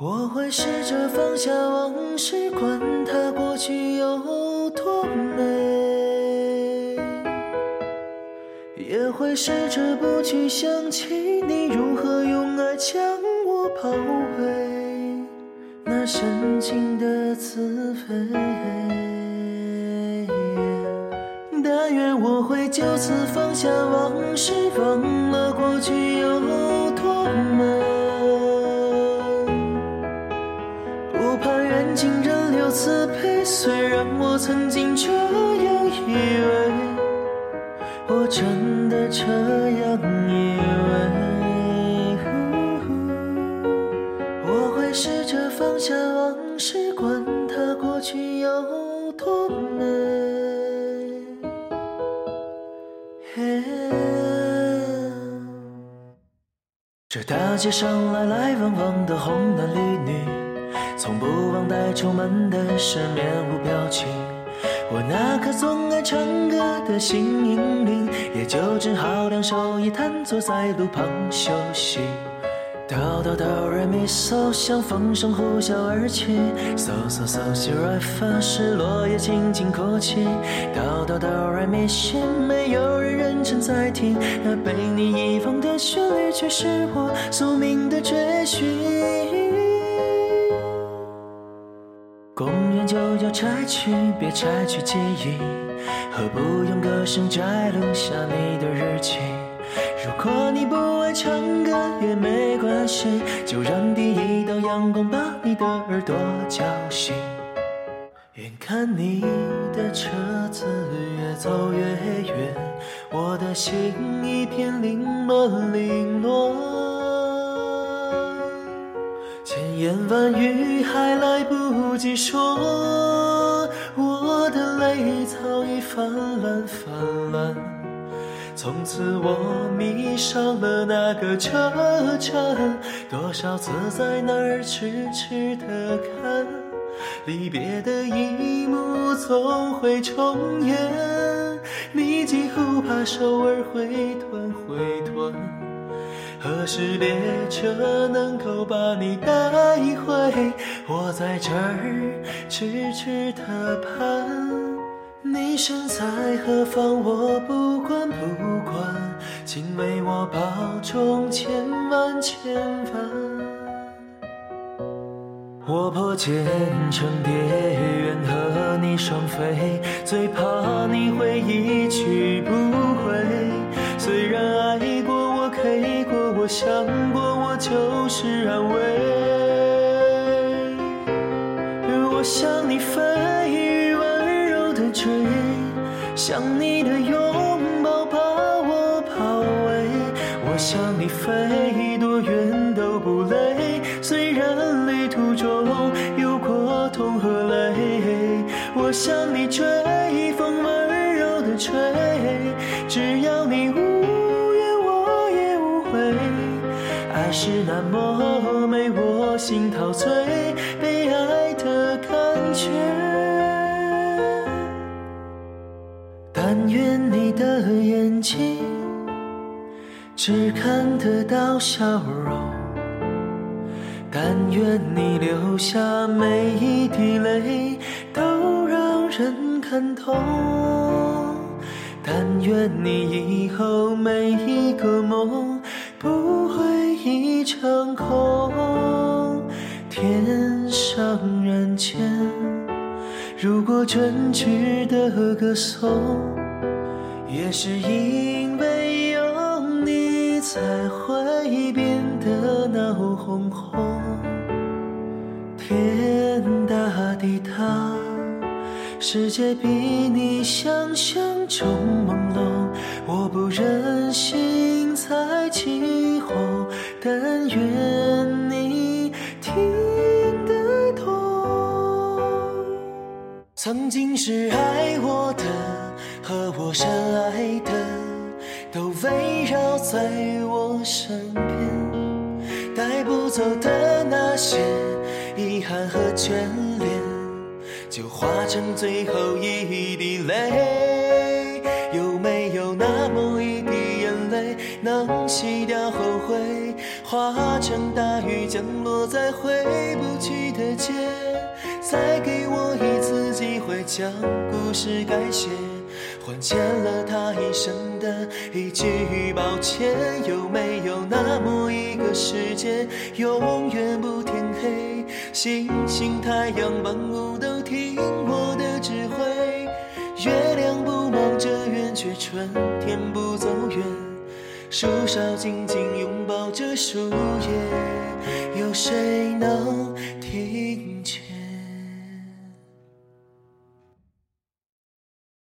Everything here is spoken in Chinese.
我会试着放下往事，管它过去有多美，也会试着不去想起你如何用爱将我包围，那深情的滋味。但愿我会就此放下往事，忘了过去有多美。尽人留慈悲，虽然我曾经这样以为，我真的这样以为。我会试着放下往事，管它过去有多美。这大街上来来往往的红男绿女。从不忘带出门的是面无表情，我那颗总爱唱歌的心灵，也就只好两手一摊坐在路旁休息。哆哆哆来咪嗦，像风声呼啸而去，嗦嗦嗦西来发，是落叶轻轻哭泣。哆哆哆来咪西，没有人认真在听，那被你遗忘的旋律，却是我宿命的追寻。别拆去记忆，何不用歌声摘录下你的日记？如果你不爱唱歌也没关系，就让第一道阳光把你的耳朵叫醒。眼看你的车子越走越远，我的心一片凌乱零落。千言万语还来不及说，我的泪早已泛滥泛滥。从此我迷上了那个车站，多少次在那儿痴痴的看，离别的一幕总会重演，你几乎把手儿挥断挥断。何时列车能够把你带回？我在这儿痴痴的盼。你身在何方？我不管不管，请为我保重千万千万。我破茧成蝶，愿和你双飞，最怕你会一去不回。虽然爱过。我，给过我，想过我，就是安慰。我向你飞，想你的拥抱把我包围。我向你飞，多远都不累，虽然旅途中有过痛和泪。我向你追，风温柔的吹，只要你无怨，我也无悔。爱是那么美，我心陶醉，只看得到笑容，但愿你流下每一滴泪都让人感动，但愿你以后每一个梦不会。一场空，天上人间。如果真值得歌颂，也是因为才会变得闹哄哄。天大地大，世界比你想象中朦胧，我不忍心再起哄。但愿你听得懂，曾经是爱我的和我深爱的，都围绕在我身边。带不走的那些遗憾和眷恋，就化成最后一滴泪。有没有那么一滴眼泪，能洗掉后悔？化成大雨降落在回不去的街。再给我一次机会将故事改写，还欠了他一生的一句抱歉。有没有那么一个世界，永远不天黑，星星、太阳、万物都听我的指挥，月亮不忙着圆，却春天不走远，树梢紧紧拥抱着树叶有谁能听见？